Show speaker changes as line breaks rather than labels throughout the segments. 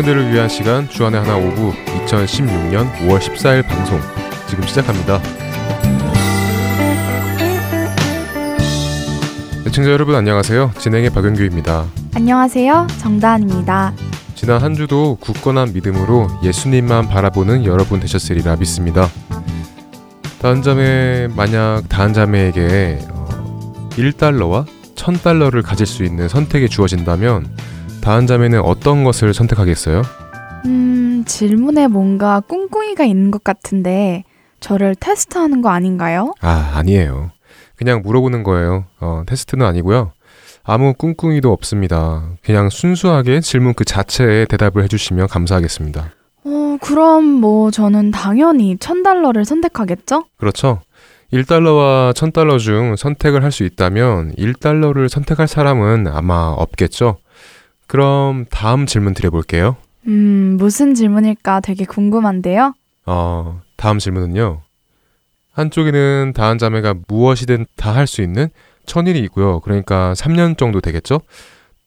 청년들을 위한 시간 주안의 하나 오부 2016년 5월 14일 방송 지금 시작합니다. 애청자 여러분 안녕하세요. 진행의 박영규입니다.
안녕하세요. 정다은입니다.
지난 한 주도 굳건한 믿음으로 예수님만 바라보는 여러분 되셨으리라 믿습니다. 다한 자매 만약 다한 자매에게 1달러와 어, 1000달러를 가질 수 있는 선택이 주어진다면 다한 자매는 어떤 것을 선택하겠어요?
음, 질문에 뭔가 꿍꿍이가 있는 것 같은데 저를 테스트하는 거 아닌가요?
아, 아니에요. 그냥 물어보는 거예요. 어, 테스트는 아니고요. 아무 꿍꿍이도 없습니다. 그냥 순수하게 질문 그 자체에 대답을 해주시면 감사하겠습니다.
어, 그럼 뭐 저는 당연히 천달러를 선택하겠죠?
그렇죠. 1달러와 1000달러 중 선택을 할 수 있다면 1달러를 선택할 사람은 아마 없겠죠. 그럼 다음 질문 드려볼게요.
음, 무슨 질문일까 되게 궁금한데요?
어, 다음 질문은요. 한쪽에는 다한 자매가 무엇이든 다 할 수 있는 천일이 있고요. 그러니까 3년 정도 되겠죠?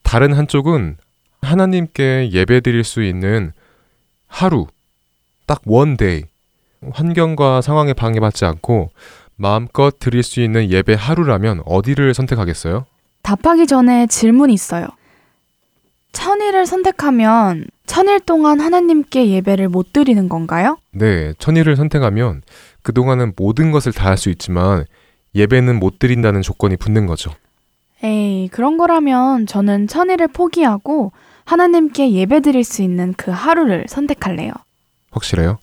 다른 한쪽은 하나님께 예배 드릴 수 있는 하루, 딱 one day, 환경과 상황에 방해받지 않고 마음껏 드릴 수 있는 예배 하루라면 어디를 선택하겠어요?
답하기 전에 질문이 있어요. 천일을 선택하면 천일 동안 하나님께 예배를 못 드리는 건가요?
네, 천일을 선택하면 그동안은 모든 것을 다 할 수 있지만 예배는 못 드린다는 조건이 붙는 거죠.
에이, 그런 거라면 저는 천일을 포기하고 하나님께 예배 드릴 수 있는 그 하루를 선택할래요.
확실해요?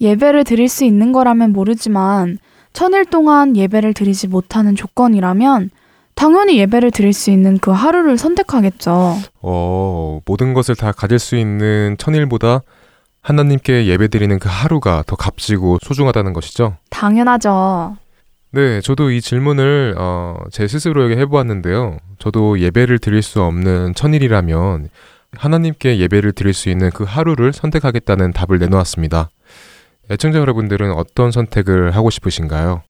예배를 드릴 수 있는 거라면 모르지만 천일 동안 예배를 드리지 못하는 조건이라면 당연히 예배를 드릴 수 있는 그 하루를 선택하겠죠.
어, 모든 것을 다 가질 수 있는 천일보다 하나님께 예배 드리는 그 하루가 더 값지고 소중하다는 것이죠?
당연하죠.
네, 저도 이 질문을 어, 제 스스로에게 해보았는데요. 저도 예배를 드릴 수 없는 천일이라면 하나님께 예배를 드릴 수 있는 그 하루를 선택하겠다는 답을 내놓았습니다. 애청자 여러분들은 어떤 선택을 하고 싶으신가요?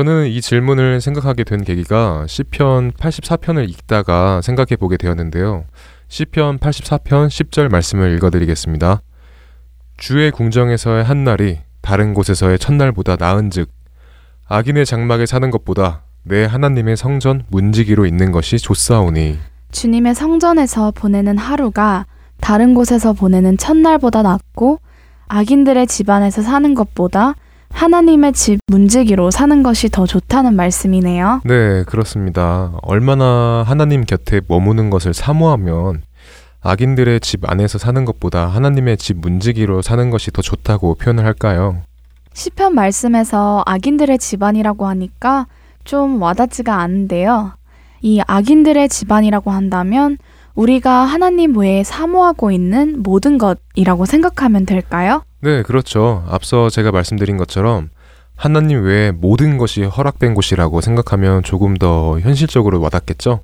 저는 이 질문을 생각하게 된 계기가 시편 84편을 읽다가 생각해 보게 되었는데요. 시편 84편 10절 말씀을 읽어드리겠습니다. 주의 궁정에서의 한 날이 다른 곳에서의 첫날보다 나은즉 악인의 장막에 사는 것보다 내 하나님의 성전 문지기로 있는 것이 좋사오니
주님의 성전에서 보내는 하루가 다른 곳에서 보내는 첫날보다 낫고 악인들의 집안에서 사는 것보다 하나님의 집 문지기로 사는 것이 더 좋다는 말씀이네요.
네, 그렇습니다. 얼마나 하나님 곁에 머무는 것을 사모하면 악인들의 집 안에서 사는 것보다 하나님의 집 문지기로 사는 것이 더 좋다고 표현을 할까요?
시편 말씀에서 악인들의 집안이라고 하니까 좀 와닿지가 않은데요. 이 악인들의 집안이라고 한다면 우리가 하나님 외에 사모하고 있는 모든 것이라고 생각하면 될까요?
네, 그렇죠. 앞서 제가 말씀드린 것처럼 하나님 외에 모든 것이 허락된 곳이라고 생각하면 조금 더 현실적으로 와닿겠죠?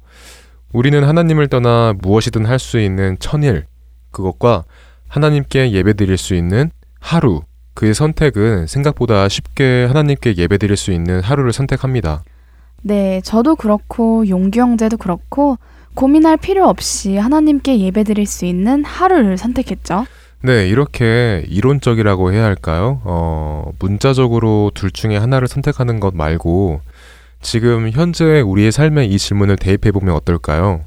우리는 하나님을 떠나 무엇이든 할 수 있는 천일, 그것과 하나님께 예배 드릴 수 있는 하루, 그의 선택은 생각보다 쉽게 하나님께 예배 드릴 수 있는 하루를 선택합니다.
네, 저도 그렇고 용기 형제도 그렇고 고민할 필요 없이 하나님께 예배 드릴 수 있는 하루를 선택했죠.
네, 이렇게 이론적이라고 해야 할까요? 어, 문자적으로 둘 중에 하나를 선택하는 것 말고 지금 현재 우리의 삶에 이 질문을 대입해 보면 어떨까요?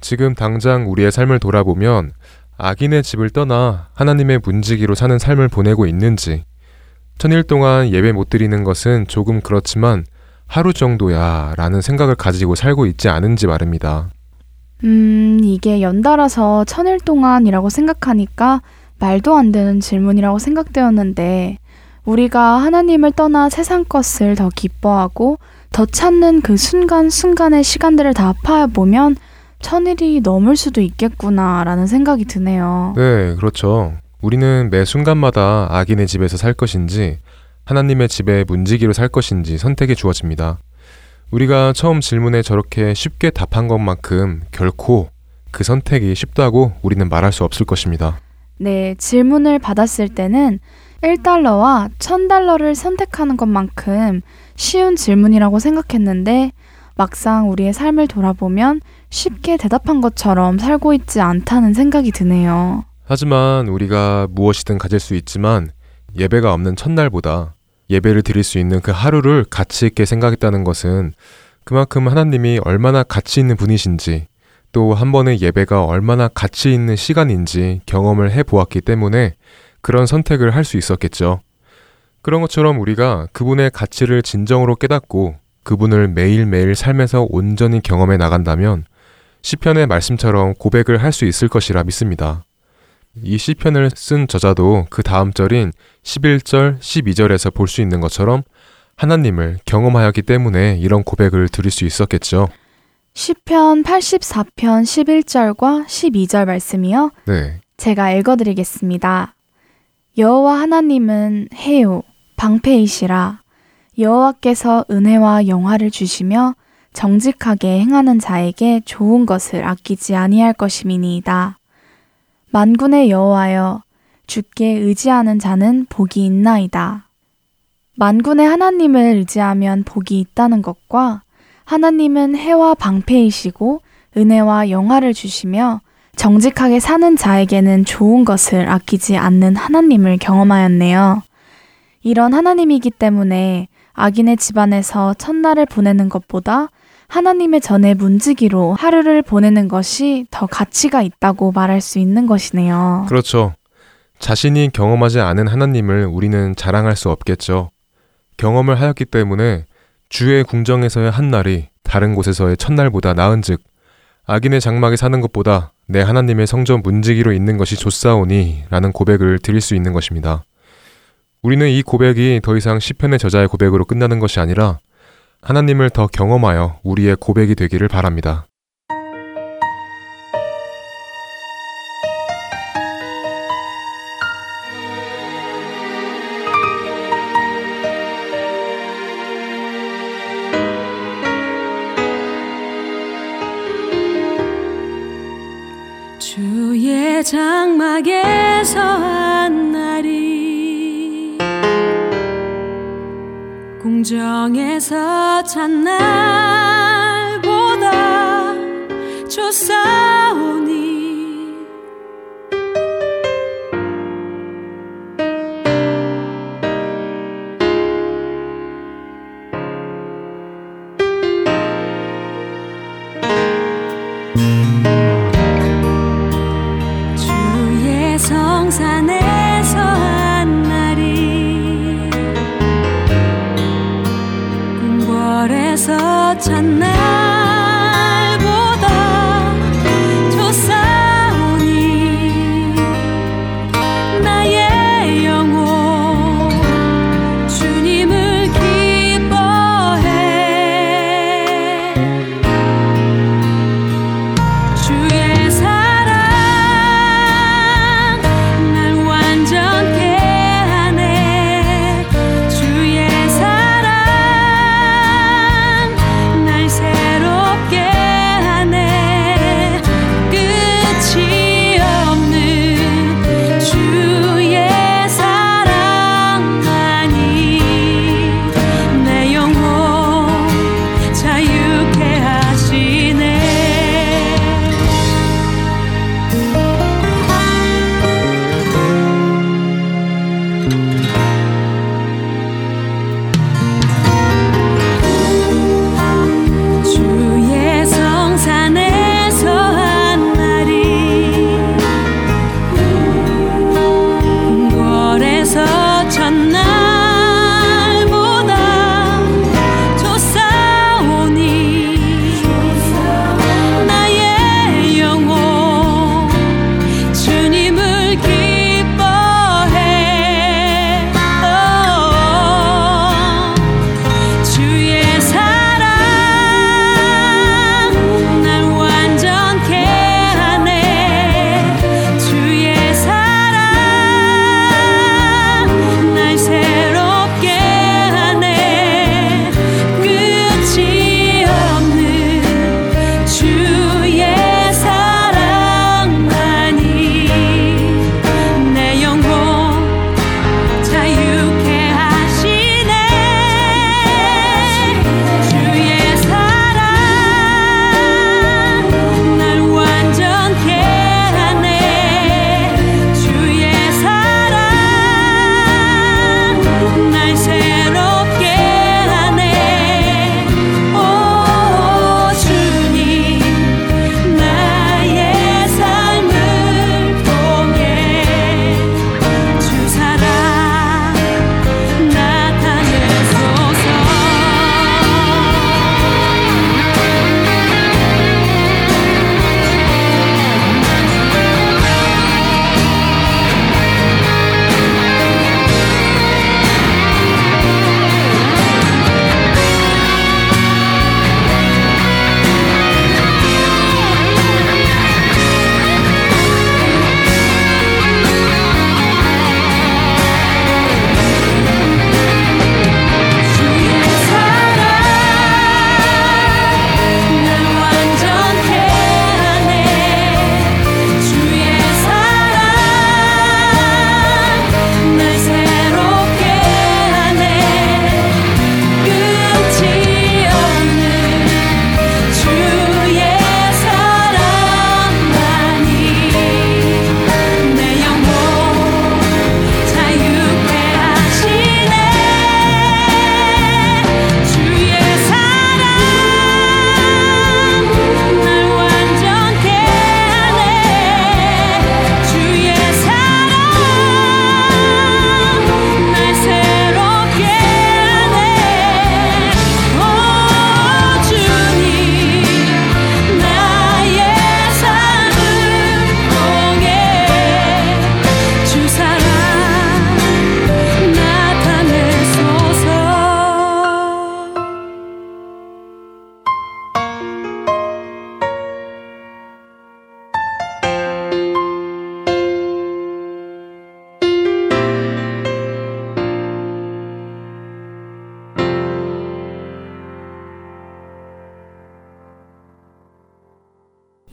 지금 당장 우리의 삶을 돌아보면 악인의 집을 떠나 하나님의 문지기로 사는 삶을 보내고 있는지, 천일 동안 예배 못 드리는 것은 조금 그렇지만 하루 정도야 라는 생각을 가지고 살고 있지 않은지 말입니다.
음, 이게 연달아서 천일 동안이라고 생각하니까 말도 안 되는 질문이라고 생각되었는데 우리가 하나님을 떠나 세상 것을 더 기뻐하고 더 찾는 그 순간순간의 시간들을 다 합하여 보면 천일이 넘을 수도 있겠구나라는 생각이 드네요.
네, 그렇죠. 우리는 매 순간마다 악인의 집에서 살 것인지 하나님의 집에 문지기로 살 것인지 선택이 주어집니다. 우리가 처음 질문에 저렇게 쉽게 답한 것만큼 결코 그 선택이 쉽다고 우리는 말할 수 없을 것입니다.
네, 질문을 받았을 때는 1달러와 1000달러를 선택하는 것만큼 쉬운 질문이라고 생각했는데 막상 우리의 삶을 돌아보면 쉽게 대답한 것처럼 살고 있지 않다는 생각이 드네요.
하지만 우리가 무엇이든 가질 수 있지만 예배가 없는 첫날보다 예배를 드릴 수 있는 그 하루를 가치 있게 생각했다는 것은 그만큼 하나님이 얼마나 가치 있는 분이신지 또 한 번의 예배가 얼마나 가치 있는 시간인지 경험을 해 보았기 때문에 그런 선택을 할 수 있었겠죠. 그런 것처럼 우리가 그분의 가치를 진정으로 깨닫고 그분을 매일매일 삶에서 온전히 경험해 나간다면 시편의 말씀처럼 고백을 할 수 있을 것이라 믿습니다. 이 시편을 쓴 저자도 그 다음 절인 11절, 12절에서 볼 수 있는 것처럼 하나님을 경험하였기 때문에 이런 고백을 드릴 수 있었겠죠.
시편 84편 11절과 12절 말씀이요.
네.
제가 읽어 드리겠습니다. 여호와 하나님은 해요 방패이시라 여호와께서 은혜와 영화를 주시며 정직하게 행하는 자에게 좋은 것을 아끼지 아니할 것임이니이다. 만군의 여호와여 주께 의지하는 자는 복이 있나이다. 만군의 하나님을 의지하면 복이 있다는 것과 하나님은 해와 방패이시고 은혜와 영화를 주시며 정직하게 사는 자에게는 좋은 것을 아끼지 않는 하나님을 경험하였네요. 이런 하나님이기 때문에 악인의 집안에서 첫날을 보내는 것보다 하나님의 전에 문지기로 하루를 보내는 것이 더 가치가 있다고 말할 수 있는 것이네요.
그렇죠. 자신이 경험하지 않은 하나님을 우리는 자랑할 수 없겠죠. 경험을 하였기 때문에 주의 궁정에서의 한 날이 다른 곳에서의 첫날보다 나은즉 악인의 장막에 사는 것보다 내 하나님의 성전 문지기로 있는 것이 좋사오니 라는 고백을 드릴 수 있는 것입니다. 우리는 이 고백이 더 이상 시편의 저자의 고백으로 끝나는 것이 아니라 하나님을 더 경험하여 우리의 고백이 되기를 바랍니다.
장막에서 한 날이 궁정에서 찬 날보다 좋사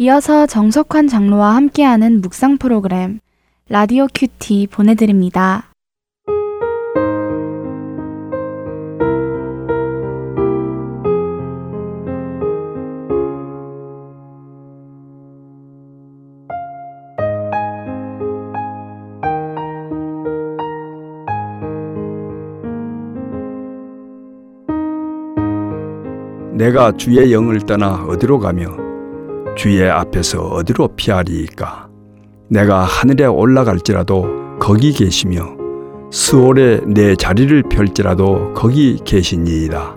이어서 정석환 장로와 함께하는 묵상 프로그램 라디오 큐티 보내드립니다.
내가 주의 영을 떠나 어디로 가며 주의 앞에서 어디로 피하리이까 내가 하늘에 올라갈지라도 거기 계시며 스올에 내 자리를 펼지라도 거기 계시니이다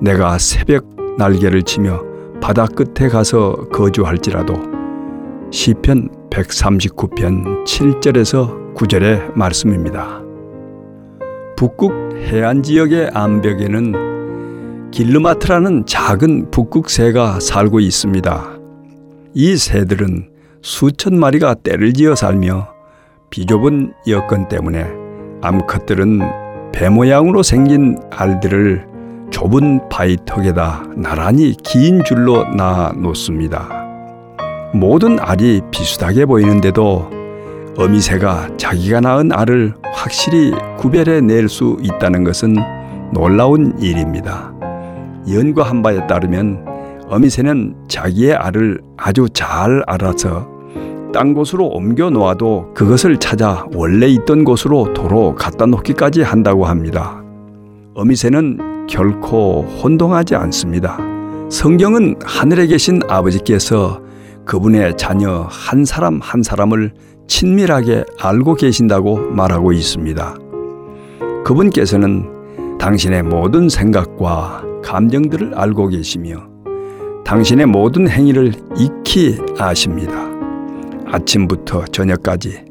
내가 새벽 날개를 치며 바다 끝에 가서 거주할지라도 시편 139편 7절에서 9절의 말씀입니다. 북극 해안 지역의 암벽에는 길르마트라는 작은 북극새가 살고 있습니다. 이 새들은 수천 마리가 떼를 지어 살며 비좁은 여건 때문에 암컷들은 배 모양으로 생긴 알들을 좁은 바위턱에다 나란히 긴 줄로 놔 놓습니다. 모든 알이 비슷하게 보이는데도 어미새가 자기가 낳은 알을 확실히 구별해 낼 수 있다는 것은 놀라운 일입니다. 연구한 바에 따르면 어미새는 자기의 알을 아주 잘 알아서 딴 곳으로 옮겨 놓아도 그것을 찾아 원래 있던 곳으로 도로 갖다 놓기까지 한다고 합니다. 어미새는 결코 혼동하지 않습니다. 성경은 하늘에 계신 아버지께서 그분의 자녀 한 사람 한 사람을 친밀하게 알고 계신다고 말하고 있습니다. 그분께서는 당신의 모든 생각과 감정들을 알고 계시며 당신의 모든 행위를 익히 아십니다. 아침부터 저녁까지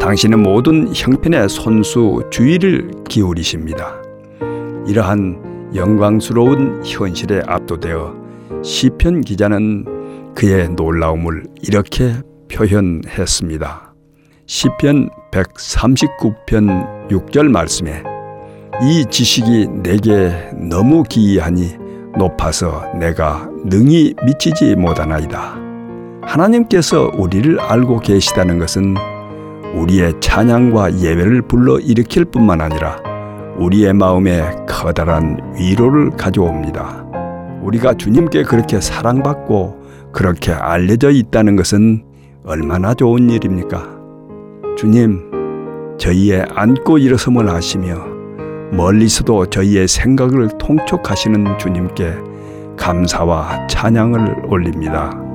당신의 모든 형편의 손수 주의를 기울이십니다. 이러한 영광스러운 현실에 압도되어 시편 기자는 그의 놀라움을 이렇게 표현했습니다. 시편 139편 6절 말씀에 이 지식이 내게 너무 기이하니 높아서 내가 능히 미치지 못하나이다. 하나님께서 우리를 알고 계시다는 것은 우리의 찬양과 예배를 불러 일으킬 뿐만 아니라 우리의 마음에 커다란 위로를 가져옵니다. 우리가 주님께 그렇게 사랑받고 그렇게 알려져 있다는 것은 얼마나 좋은 일입니까? 주님, 저희의 안고 일어섬을 하시며 멀리서도 저희의 생각을 통촉하시는 주님께 감사와 찬양을 올립니다.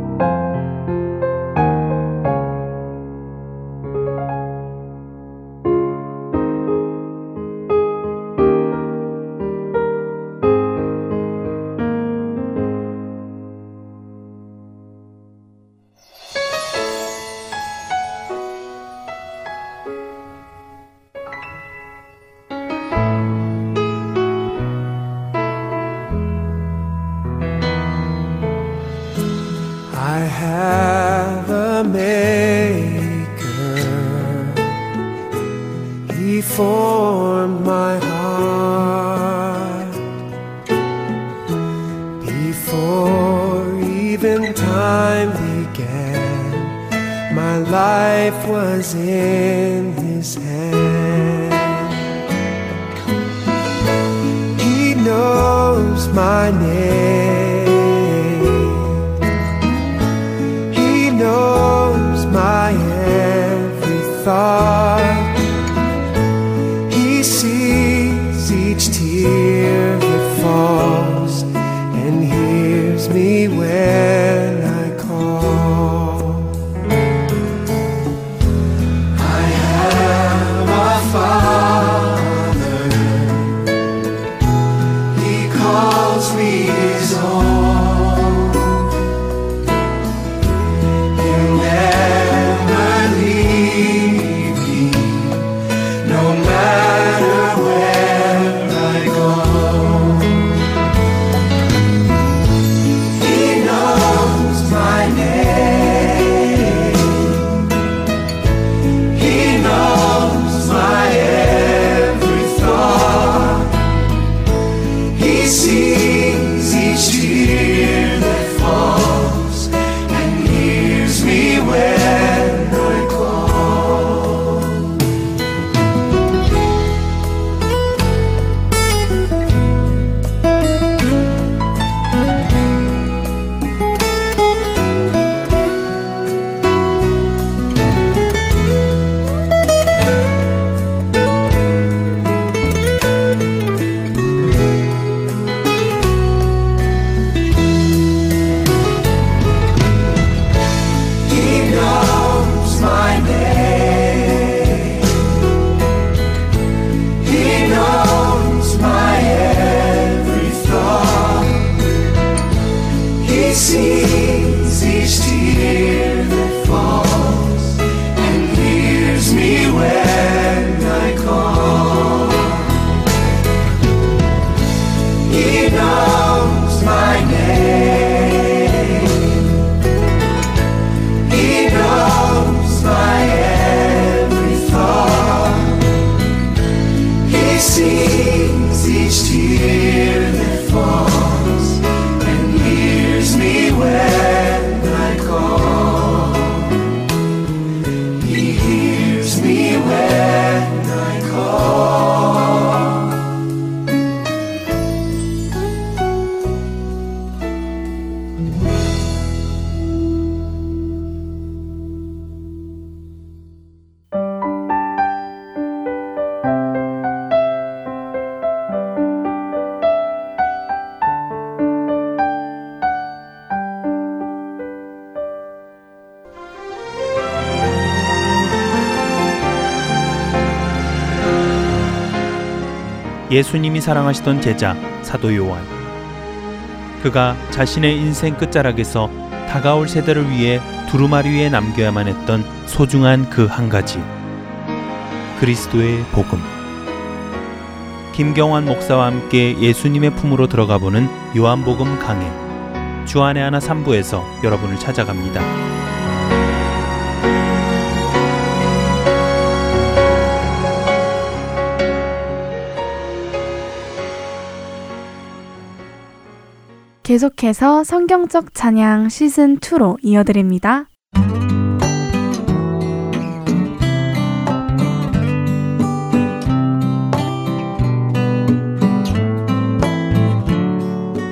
예수님이 사랑하시던 제자 사도 요한. 그가 자신의 인생 끝자락에서 다가올 세대를 위해 두루마리 위에 남겨야만 했던 소중한 그 한 가지. 그리스도의 복음. 김경환 목사와 함께 예수님의 품으로 들어가 보는 요한복음 강해. 주안의 하나 3부에서 여러분을 찾아갑니다.
계속해서 성경적 찬양 시즌 2로 이어드립니다.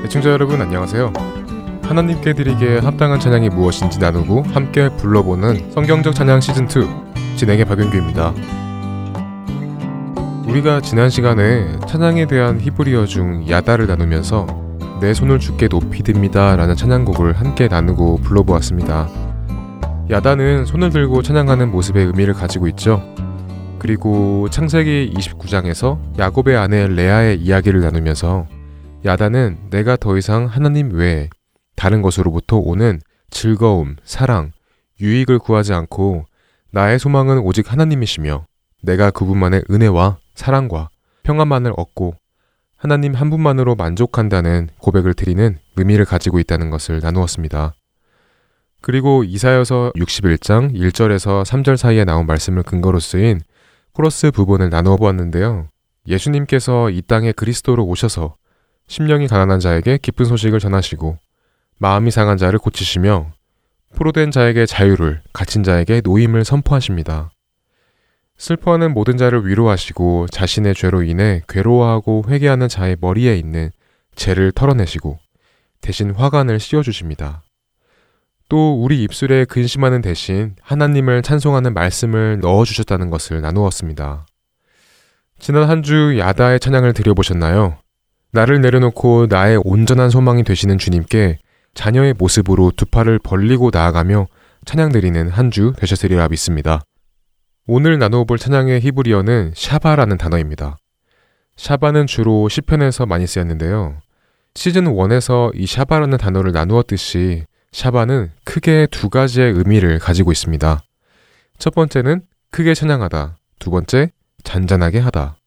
애청자 여러분 안녕하세요. 하나님께 드리기에 합당한 찬양이 무엇인지 나누고 함께 불러보는 성경적 찬양 시즌 2 진행의 박윤규입니다. 우리가 지난 시간에 찬양에 대한 히브리어 중 야다를 나누면서 내 손을 주께 높이 듭니다 라는 찬양곡을 함께 나누고 불러보았습니다. 야다는 손을 들고 찬양하는 모습의 의미를 가지고 있죠. 그리고 창세기 29장에서 야곱의 아내 레아의 이야기를 나누면서 야다는 내가 더 이상 하나님 외에 다른 것으로부터 오는 즐거움, 사랑, 유익을 구하지 않고 나의 소망은 오직 하나님이시며 내가 그분만의 은혜와 사랑과 평안만을 얻고 하나님 한 분만으로 만족한다는 고백을 드리는 의미를 가지고 있다는 것을 나누었습니다. 그리고 이사여서 61장 1절에서 3절 사이에 나온 말씀을 근거로 쓰인 코러스 부분을 나누어 보았는데요. 예수님께서 이 땅에 그리스도로 오셔서 심령이 가난한 자에게 기쁜 소식을 전하시고 마음이 상한 자를 고치시며 포로된 자에게 자유를 갇힌 자에게 노임을 선포하십니다. 슬퍼하는 모든 자를 위로하시고 자신의 죄로 인해 괴로워하고 회개하는 자의 머리에 있는 죄를 털어내시고 대신 화관을 씌워주십니다. 또 우리 입술에 근심하는 대신 하나님을 찬송하는 말씀을 넣어주셨다는 것을 나누었습니다. 지난 한 주 야다의 찬양을 드려보셨나요? 나를 내려놓고 나의 온전한 소망이 되시는 주님께 자녀의 모습으로 두 팔을 벌리고 나아가며 찬양 드리는 한 주 되셨으리라 믿습니다. 오늘 나누어 볼 찬양의 히브리어는 샤바라는 단어입니다. 샤바는 주로 시편에서 많이 쓰였는데요. 시즌 1에서 이 샤바라는 단어를 나누었듯이 샤바는 크게 두 가지의 의미를 가지고 있습니다. 첫 번째는 크게 찬양하다. 두 번째, 잔잔하게 하다.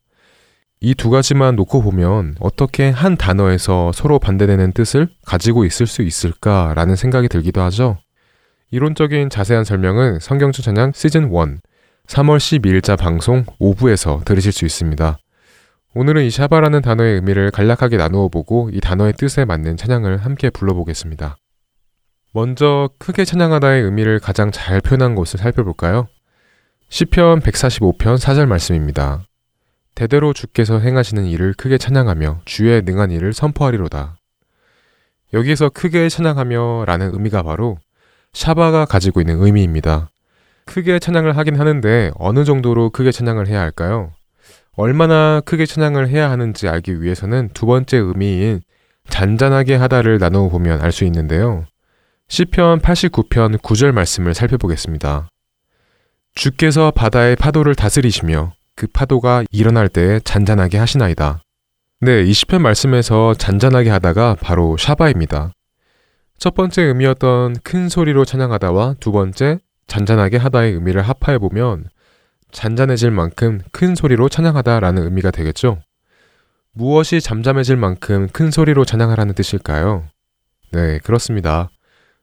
이 두 가지만 놓고 보면 어떻게 한 단어에서 서로 반대되는 뜻을 가지고 있을 수 있을까라는 생각이 들기도 하죠. 이론적인 자세한 설명은 성경적 찬양 시즌 1, 3월 12일자 방송 5부에서 들으실 수 있습니다. 오늘은 이 샤바라는 단어의 의미를 간략하게 나누어 보고 이 단어의 뜻에 맞는 찬양을 함께 불러보겠습니다. 먼저 크게 찬양하다의 의미를 가장 잘 표현한 곳을 살펴볼까요? 시편 145편 4절 말씀입니다. 대대로 주께서 행하시는 일을 크게 찬양하며 주의 능한 일을 선포하리로다. 여기에서 크게 찬양하며 라는 의미가 바로 샤바가 가지고 있는 의미입니다. 크게 찬양을 하긴 하는데 어느 정도로 크게 찬양을 해야 할까요? 얼마나 크게 찬양을 해야 하는지 알기 위해서는 두 번째 의미인 잔잔하게 하다를 나누어 보면 알 수 있는데요. 시편 89편 9절 말씀을 살펴보겠습니다. 주께서 바다의 파도를 다스리시며 그 파도가 일어날 때 잔잔하게 하시나이다. 네, 이 시편 말씀에서 잔잔하게 하다가 바로 샤바입니다. 첫 번째 의미였던 큰 소리로 찬양하다와 두 번째 잔잔하게 하다의 의미를 합하해 보면 잔잔해질 만큼 큰 소리로 찬양하다라는 의미가 되겠죠. 무엇이 잠잠해질 만큼 큰 소리로 찬양하라는 뜻일까요? 네, 그렇습니다.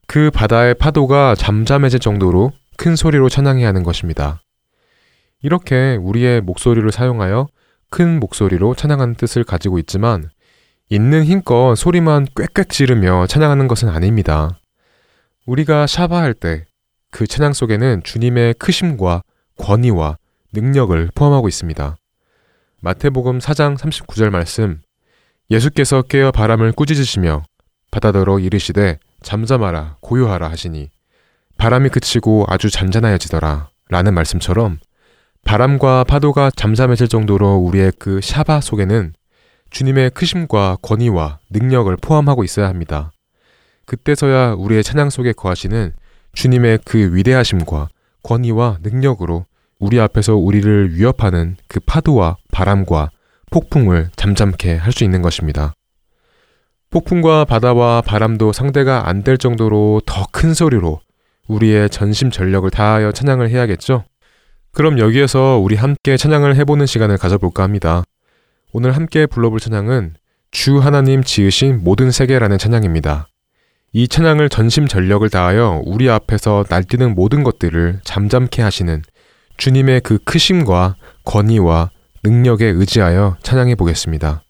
그 바다의 파도가 잠잠해질 정도로 큰 소리로 찬양해야 하는 것입니다. 이렇게 우리의 목소리를 사용하여 큰 목소리로 찬양하는 뜻을 가지고 있지만 있는 힘껏 소리만 꽥꽥 지르며 찬양하는 것은 아닙니다. 우리가 샤바 할 때 그 찬양 속에는 주님의 크심과 권위와 능력을 포함하고 있습니다. 마태복음 4장 39절 말씀 예수께서 깨어 바람을 꾸짖으시며 바다더러 이르시되 잠잠하라 고요하라 하시니 바람이 그치고 아주 잔잔하여지더라 라는 말씀처럼 바람과 파도가 잠잠해질 정도로 우리의 그 샤바 속에는 주님의 크심과 권위와 능력을 포함하고 있어야 합니다. 그때서야 우리의 찬양 속에 거하시는 주님의 그 위대하심과 권위와 능력으로 우리 앞에서 우리를 위협하는 그 파도와 바람과 폭풍을 잠잠케 할 수 있는 것입니다. 폭풍과 바다와 바람도 상대가 안 될 정도로 더 큰 소리로 우리의 전심 전력을 다하여 찬양을 해야겠죠? 그럼 여기에서 우리 함께 찬양을 해보는 시간을 가져볼까 합니다. 오늘 함께 불러볼 찬양은 주 하나님 지으신 모든 세계라는 찬양입니다. 이 찬양을 전심 전력을 다하여 우리 앞에서 날뛰는 모든 것들을 잠잠케 하시는 주님의 그 크심과 권위와 능력에 의지하여 찬양해 보겠습니다.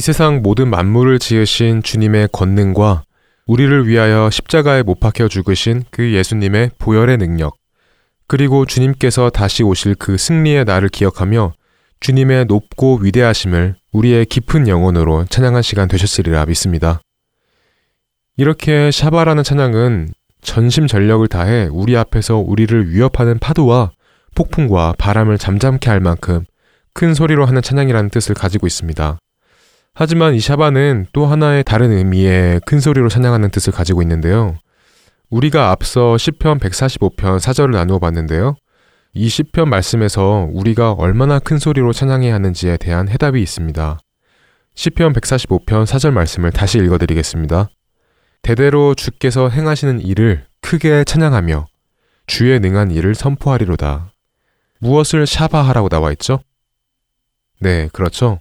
이 세상 모든 만물을 지으신 주님의 권능과 우리를 위하여 십자가에 못 박혀 죽으신 그 예수님의 보혈의 능력, 그리고 주님께서 다시 오실 그 승리의 날을 기억하며 주님의 높고 위대하심을 우리의 깊은 영혼으로 찬양한 시간 되셨으리라 믿습니다. 이렇게 샤바라는 찬양은 전심 전력을 다해 우리 앞에서 우리를 위협하는 파도와 폭풍과 바람을 잠잠케 할 만큼 큰 소리로 하는 찬양이라는 뜻을 가지고 있습니다. 하지만 이 샤바는 또 하나의 다른 의미의 큰 소리로 찬양하는 뜻을 가지고 있는데요. 우리가 앞서 시편 145편 사절을 나누어 봤는데요. 이 시편 말씀에서 우리가 얼마나 큰 소리로 찬양해야 하는지에 대한 해답이 있습니다. 시편 145편 사절 말씀을 다시 읽어 드리겠습니다. 대대로 주께서 행하시는 일을 크게 찬양하며 주의 능한 일을 선포하리로다. 무엇을 샤바하라고 나와 있죠? 네, 그렇죠.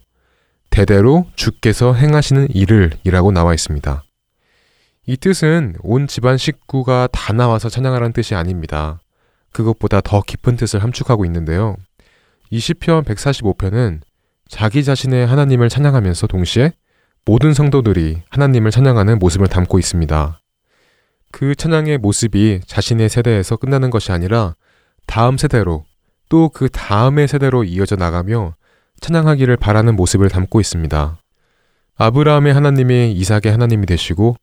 대대로 주께서 행하시는 일을 이라고 나와 있습니다. 이 뜻은 온 집안 식구가 다 나와서 찬양하라는 뜻이 아닙니다. 그것보다 더 깊은 뜻을 함축하고 있는데요. 이 시편 145편은 자기 자신의 하나님을 찬양하면서 동시에 모든 성도들이 하나님을 찬양하는 모습을 담고 있습니다. 그 찬양의 모습이 자신의 세대에서 끝나는 것이 아니라 다음 세대로 또 그 다음의 세대로 이어져 나가며 찬양하기를 바라는 모습을 담고 있습니다. 아브라함의 하나님이 이삭의 하나님이 되시고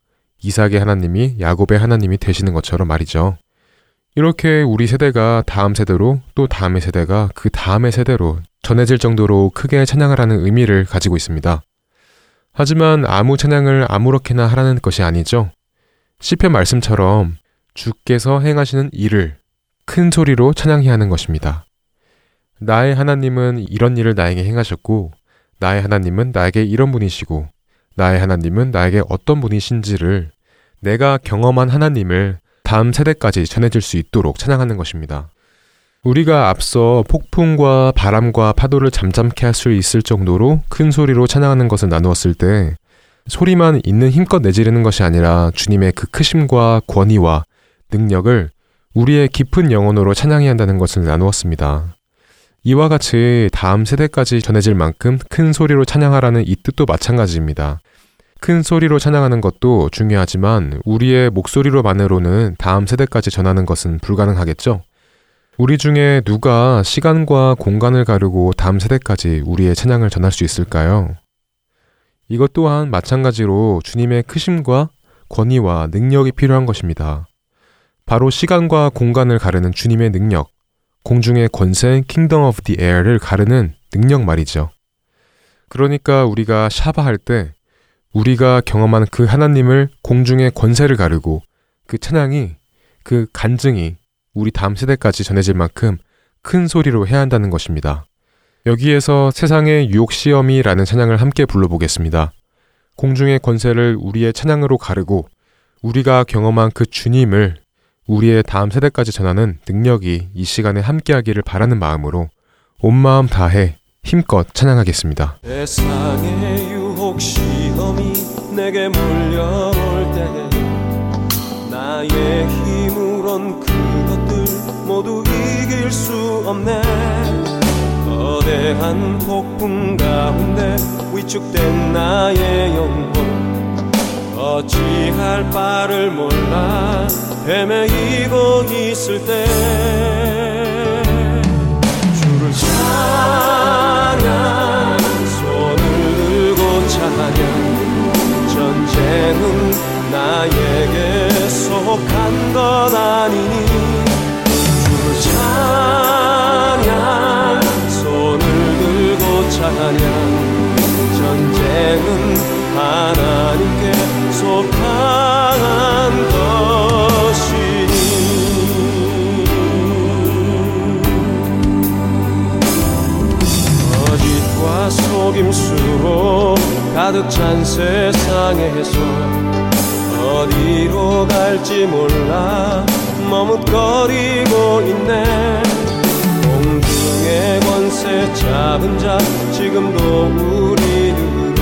이삭의 하나님이 야곱의 하나님이 되시는 것처럼 말이죠. 이렇게 우리 세대가 다음 세대로 또 다음의 세대가 그 다음의 세대로 전해질 정도로 크게 찬양을 하는 의미를 가지고 있습니다. 하지만 아무 찬양을 아무렇게나 하라는 것이 아니죠. 시편 말씀처럼 주께서 행하시는 일을 큰 소리로 찬양해야 하는 것입니다. 나의 하나님은 이런 일을 나에게 행하셨고, 나의 하나님은 나에게 이런 분이시고, 나의 하나님은 나에게 어떤 분이신지를 내가 경험한 하나님을 다음 세대까지 전해질 수 있도록 찬양하는 것입니다. 우리가 앞서 폭풍과 바람과 파도를 잠잠케 할 수 있을 정도로 큰 소리로 찬양하는 것을 나누었을 때 소리만 있는 힘껏 내지르는 것이 아니라 주님의 그 크심과 권위와 능력을 우리의 깊은 영혼으로 찬양해야 한다는 것을 나누었습니다. 이와 같이 다음 세대까지 전해질 만큼 큰 소리로 찬양하라는 이 뜻도 마찬가지입니다. 큰 소리로 찬양하는 것도 중요하지만 우리의 목소리로만으로는 다음 세대까지 전하는 것은 불가능하겠죠? 우리 중에 누가 시간과 공간을 가르고 다음 세대까지 우리의 찬양을 전할 수 있을까요? 이것 또한 마찬가지로 주님의 크심과 권위와 능력이 필요한 것입니다. 바로 시간과 공간을 가르는 주님의 능력, 공중의 권세 kingdom of the air를 가르는 능력 말이죠. 그러니까 우리가 샤바 할 때 우리가 경험한 그 하나님을 공중의 권세를 가르고 그 찬양이 그 간증이 우리 다음 세대까지 전해질 만큼 큰 소리로 해야 한다는 것입니다. 여기에서 세상의 유혹 시험이라는 찬양을 함께 불러보겠습니다. 공중의 권세를 우리의 찬양으로 가르고 우리가 경험한 그 주님을 우리의 다음 세대까지 전하는 능력이 이 시간에 함께하기를 바라는 마음으로 온 마음 다해 힘껏 찬양하겠습니다.
세상의 유혹 시험이 내게 물려올 때에 나의 힘으론 그것들 모두 이길 수 없네 거대한 폭풍 가운데 위축된 나의 영혼 어찌할 바를 몰라 헤매이고 있을 때 주를 찬양 손을 들고 찬양 전쟁은 나에게 속한 것 아니니 가득 찬 세상에서 어디로 갈지 몰라. 머뭇거리고 있네. 공중의 권세 잡은 자 지금도 우리를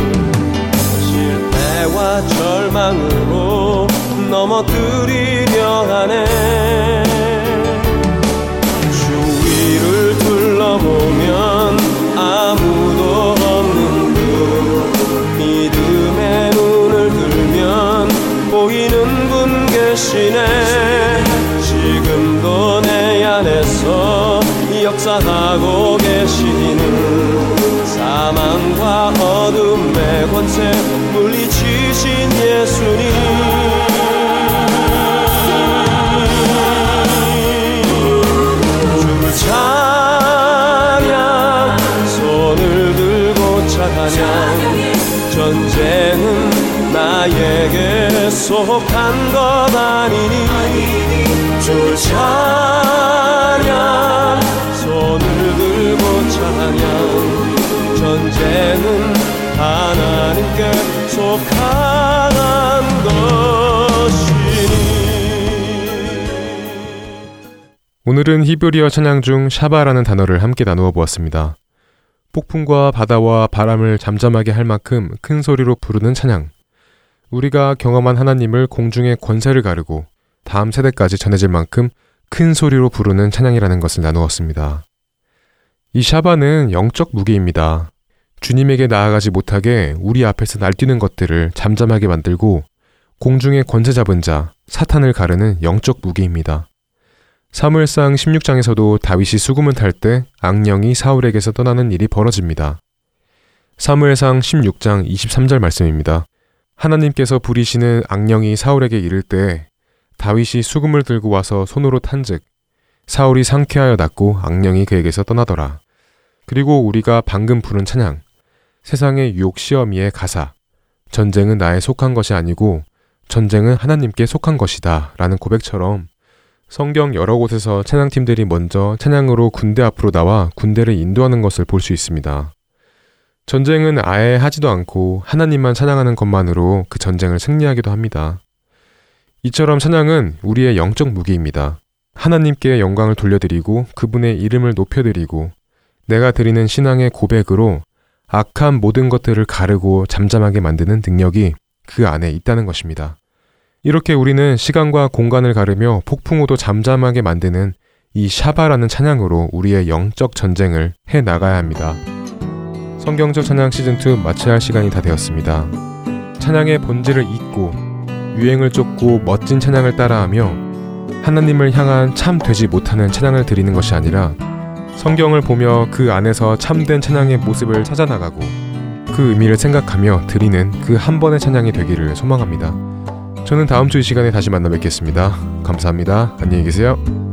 실패와 절망으로 넘어뜨리려 하네. 주위를 둘러보면 계시는 분 계시네. 지금도 내 안에서 역사하고 계시는 사망과 어둠의 권세 물리치신 예수님. 찬양 손을 들고 찬양 전쟁은 나에게 속한 것 아니니 주를 찬양 손을 들고 찬양 전쟁은 하나님께 속한 것이니
오늘은 히브리어 찬양 중 샤바라는 단어를 함께 나누어 보았습니다. 폭풍과 바다와 바람을 잠잠하게 할 만큼 큰 소리로 부르는 찬양. 우리가 경험한 하나님을 공중의 권세를 가르고 다음 세대까지 전해질 만큼 큰 소리로 부르는 찬양이라는 것을 나누었습니다. 이 샤바는 영적 무기입니다. 주님에게 나아가지 못하게 우리 앞에서 날뛰는 것들을 잠잠하게 만들고 공중의 권세 잡은 자, 사탄을 가르는 영적 무기입니다. 사무엘상 16장에서도 다윗이 수금을 탈 때 악령이 사울에게서 떠나는 일이 벌어집니다. 사무엘상 16장 23절 말씀입니다. 하나님께서 부리시는 악령이 사울에게 이를 때 다윗이 수금을 들고 와서 손으로 탄즉 사울이 상쾌하여 낫고 악령이 그에게서 떠나더라. 그리고 우리가 방금 부른 찬양 세상의 유혹 시험이의 가사 전쟁은 나에 속한 것이 아니고 전쟁은 하나님께 속한 것이다 라는 고백처럼 성경 여러 곳에서 찬양팀들이 먼저 찬양으로 군대 앞으로 나와 군대를 인도하는 것을 볼 수 있습니다. 전쟁은 아예 하지도 않고 하나님만 찬양하는 것만으로 그 전쟁을 승리하기도 합니다. 이처럼 찬양은 우리의 영적 무기입니다. 하나님께 영광을 돌려드리고 그분의 이름을 높여드리고 내가 드리는 신앙의 고백으로 악한 모든 것들을 가르고 잠잠하게 만드는 능력이 그 안에 있다는 것입니다. 이렇게 우리는 시간과 공간을 가르며 폭풍우도 잠잠하게 만드는 이 샤바라는 찬양으로 우리의 영적 전쟁을 해 나가야 합니다. 성경적 찬양 시즌2 마쳐야 할 시간이 다 되었습니다. 찬양의 본질을 잊고 유행을 쫓고 멋진 찬양을 따라하며 하나님을 향한 참 되지 못하는 찬양을 드리는 것이 아니라 성경을 보며 그 안에서 참된 찬양의 모습을 찾아나가고 그 의미를 생각하며 드리는 그 한 번의 찬양이 되기를 소망합니다. 저는 다음 주 이 시간에 다시 만나 뵙겠습니다. 감사합니다. 안녕히 계세요.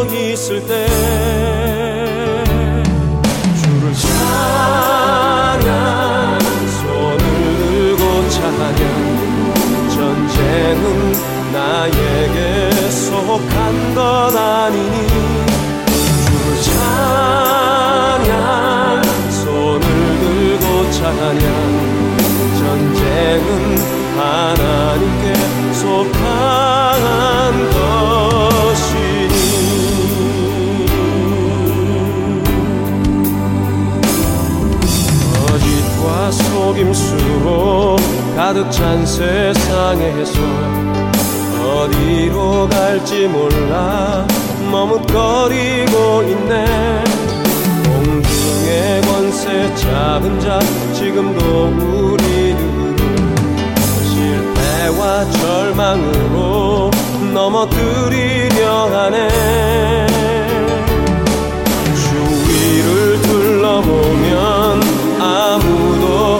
헤매이고 있을 때 주를 찬양 손을 들고 찬양 전쟁은 나에게 속한 것 아니니 가득 찬 세상에서 어디로 갈지 몰라. 머뭇거리고 있네. 공중의 권세 잡은 자 지금도 우리들을 실패와 절망으로 넘어뜨리려 하네. 주위를 둘러보면 아무도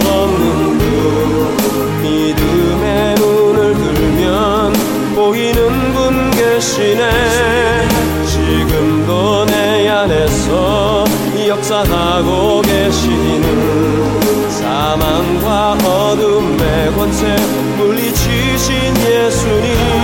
분 계시네 지금도 내 안에서 역사하고 계시는 사망과 어둠의 권세 물리치신 예수님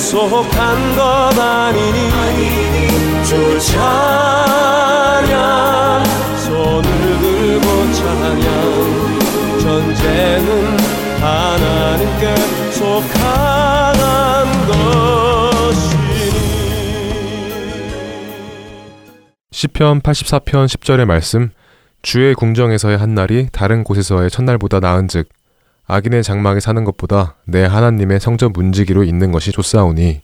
속한 것 아니니? 주를 찬양. 손을 들고 찬양. 전쟁은 하나님께 속한 것이니.
시편 84편 10절의 말씀 주의 궁정에서의 한 날이 다른 곳에서의 첫날보다 나은즉 악인의 장막에 사는 것보다 내 하나님의 성전 문지기로 있는 것이 좋사오니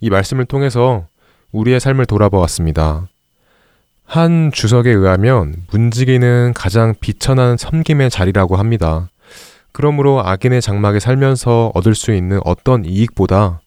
이 말씀을 통해서 우리의 삶을 돌아보았습니다. 한 주석에 의하면 문지기는 가장 비천한 섬김의 자리라고 합니다. 그러므로 악인의 장막에 살면서 얻을 수 있는 어떤 이익보다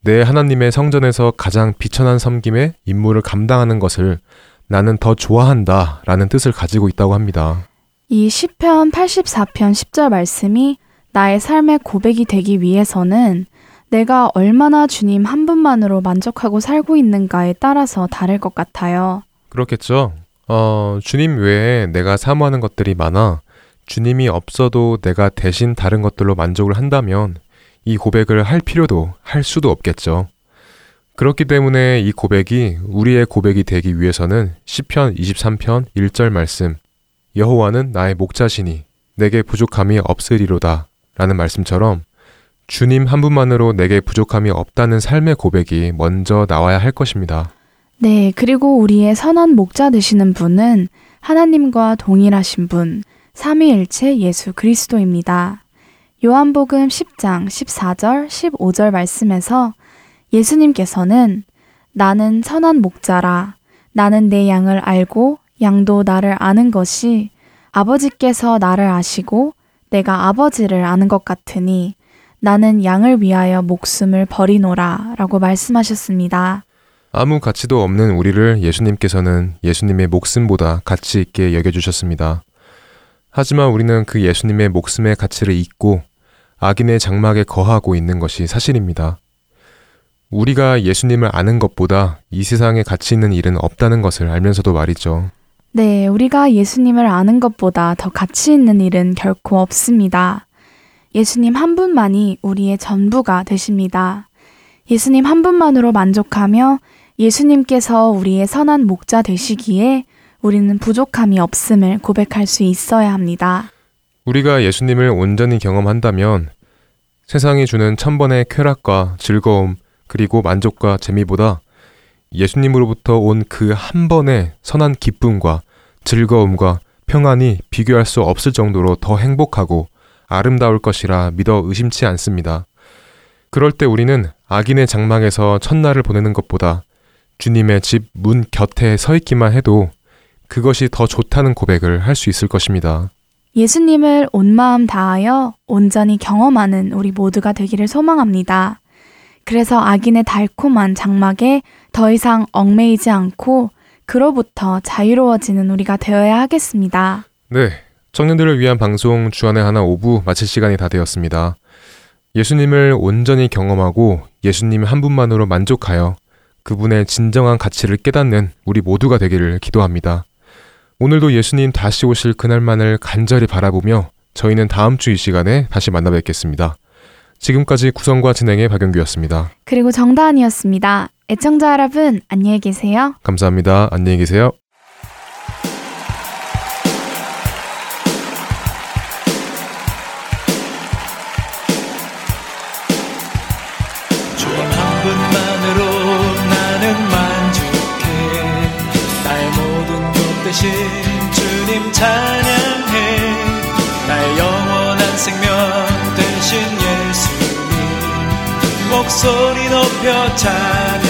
내 하나님의 성전에서 가장 비천한 섬김의 임무를 감당하는 것을 나는 더 좋아한다 라는 뜻을 가지고 있다고 합니다.
이 시편 84편 10절 말씀이 나의 삶의 고백이 되기 위해서는 내가 얼마나 주님 한 분만으로 만족하고 살고 있는가에 따라서 다를 것 같아요.
그렇겠죠. 어, 주님 외에 내가 사모하는 것들이 많아 주님이 없어도 내가 대신 다른 것들로 만족을 한다면 이 고백을 할 필요도 할 수도 없겠죠. 그렇기 때문에 이 고백이 우리의 고백이 되기 위해서는 시편 23편 1절 말씀 여호와는 나의 목자시니 내게 부족함이 없으리로다 라는 말씀처럼 주님 한 분만으로 내게 부족함이 없다는 삶의 고백이 먼저 나와야 할 것입니다.
네, 그리고 우리의 선한 목자 되시는 분은 하나님과 동일하신 분, 삼위일체 예수 그리스도입니다. 요한복음 10장 14절 15절 말씀에서 예수님께서는 나는 선한 목자라 나는 내 양을 알고 양도 나를 아는 것이 아버지께서 나를 아시고 내가 아버지를 아는 것 같으니 나는 양을 위하여 목숨을 버리노라 라고 말씀하셨습니다.
아무 가치도 없는 우리를 예수님께서는 예수님의 목숨보다 가치 있게 여겨주셨습니다. 하지만 우리는 그 예수님의 목숨의 가치를 잊고 악인의 장막에 거하고 있는 것이 사실입니다. 우리가 예수님을 아는 것보다 이 세상에 가치 있는 일은 없다는 것을 알면서도 말이죠.
네, 우리가 예수님을 아는 것보다 더 가치 있는 일은 결코 없습니다. 예수님 한 분만이 우리의 전부가 되십니다. 예수님 한 분만으로 만족하며 예수님께서 우리의 선한 목자 되시기에 우리는 부족함이 없음을 고백할 수 있어야 합니다.
우리가 예수님을 온전히 경험한다면 세상이 주는 천번의 쾌락과 즐거움 그리고 만족과 재미보다 예수님으로부터 온 그 한 번의 선한 기쁨과 즐거움과 평안이 비교할 수 없을 정도로 더 행복하고 아름다울 것이라 믿어 의심치 않습니다. 그럴 때 우리는 악인의 장막에서 첫날을 보내는 것보다 주님의 집 문 곁에 서 있기만 해도 그것이 더 좋다는 고백을 할 수 있을 것입니다.
예수님을 온 마음 다하여 온전히 경험하는 우리 모두가 되기를 소망합니다. 그래서 악인의 달콤한 장막에 더 이상 얽매이지 않고 그로부터 자유로워지는 우리가 되어야 하겠습니다.
네. 청년들을 위한 방송 주안의 하나 5부 마칠 시간이 다 되었습니다. 예수님을 온전히 경험하고 예수님 한 분만으로 만족하여 그분의 진정한 가치를 깨닫는 우리 모두가 되기를 기도합니다. 오늘도 예수님 다시 오실 그날만을 간절히 바라보며 저희는 다음 주 이 시간에 다시 만나 뵙겠습니다. 지금까지 구성과 진행의 박영규였습니다.
그리고 정다은이었습니다. 애청자 여러분, 안녕히 계세요.
감사합니다. 안녕히 계세요.
목소리 높여 찬양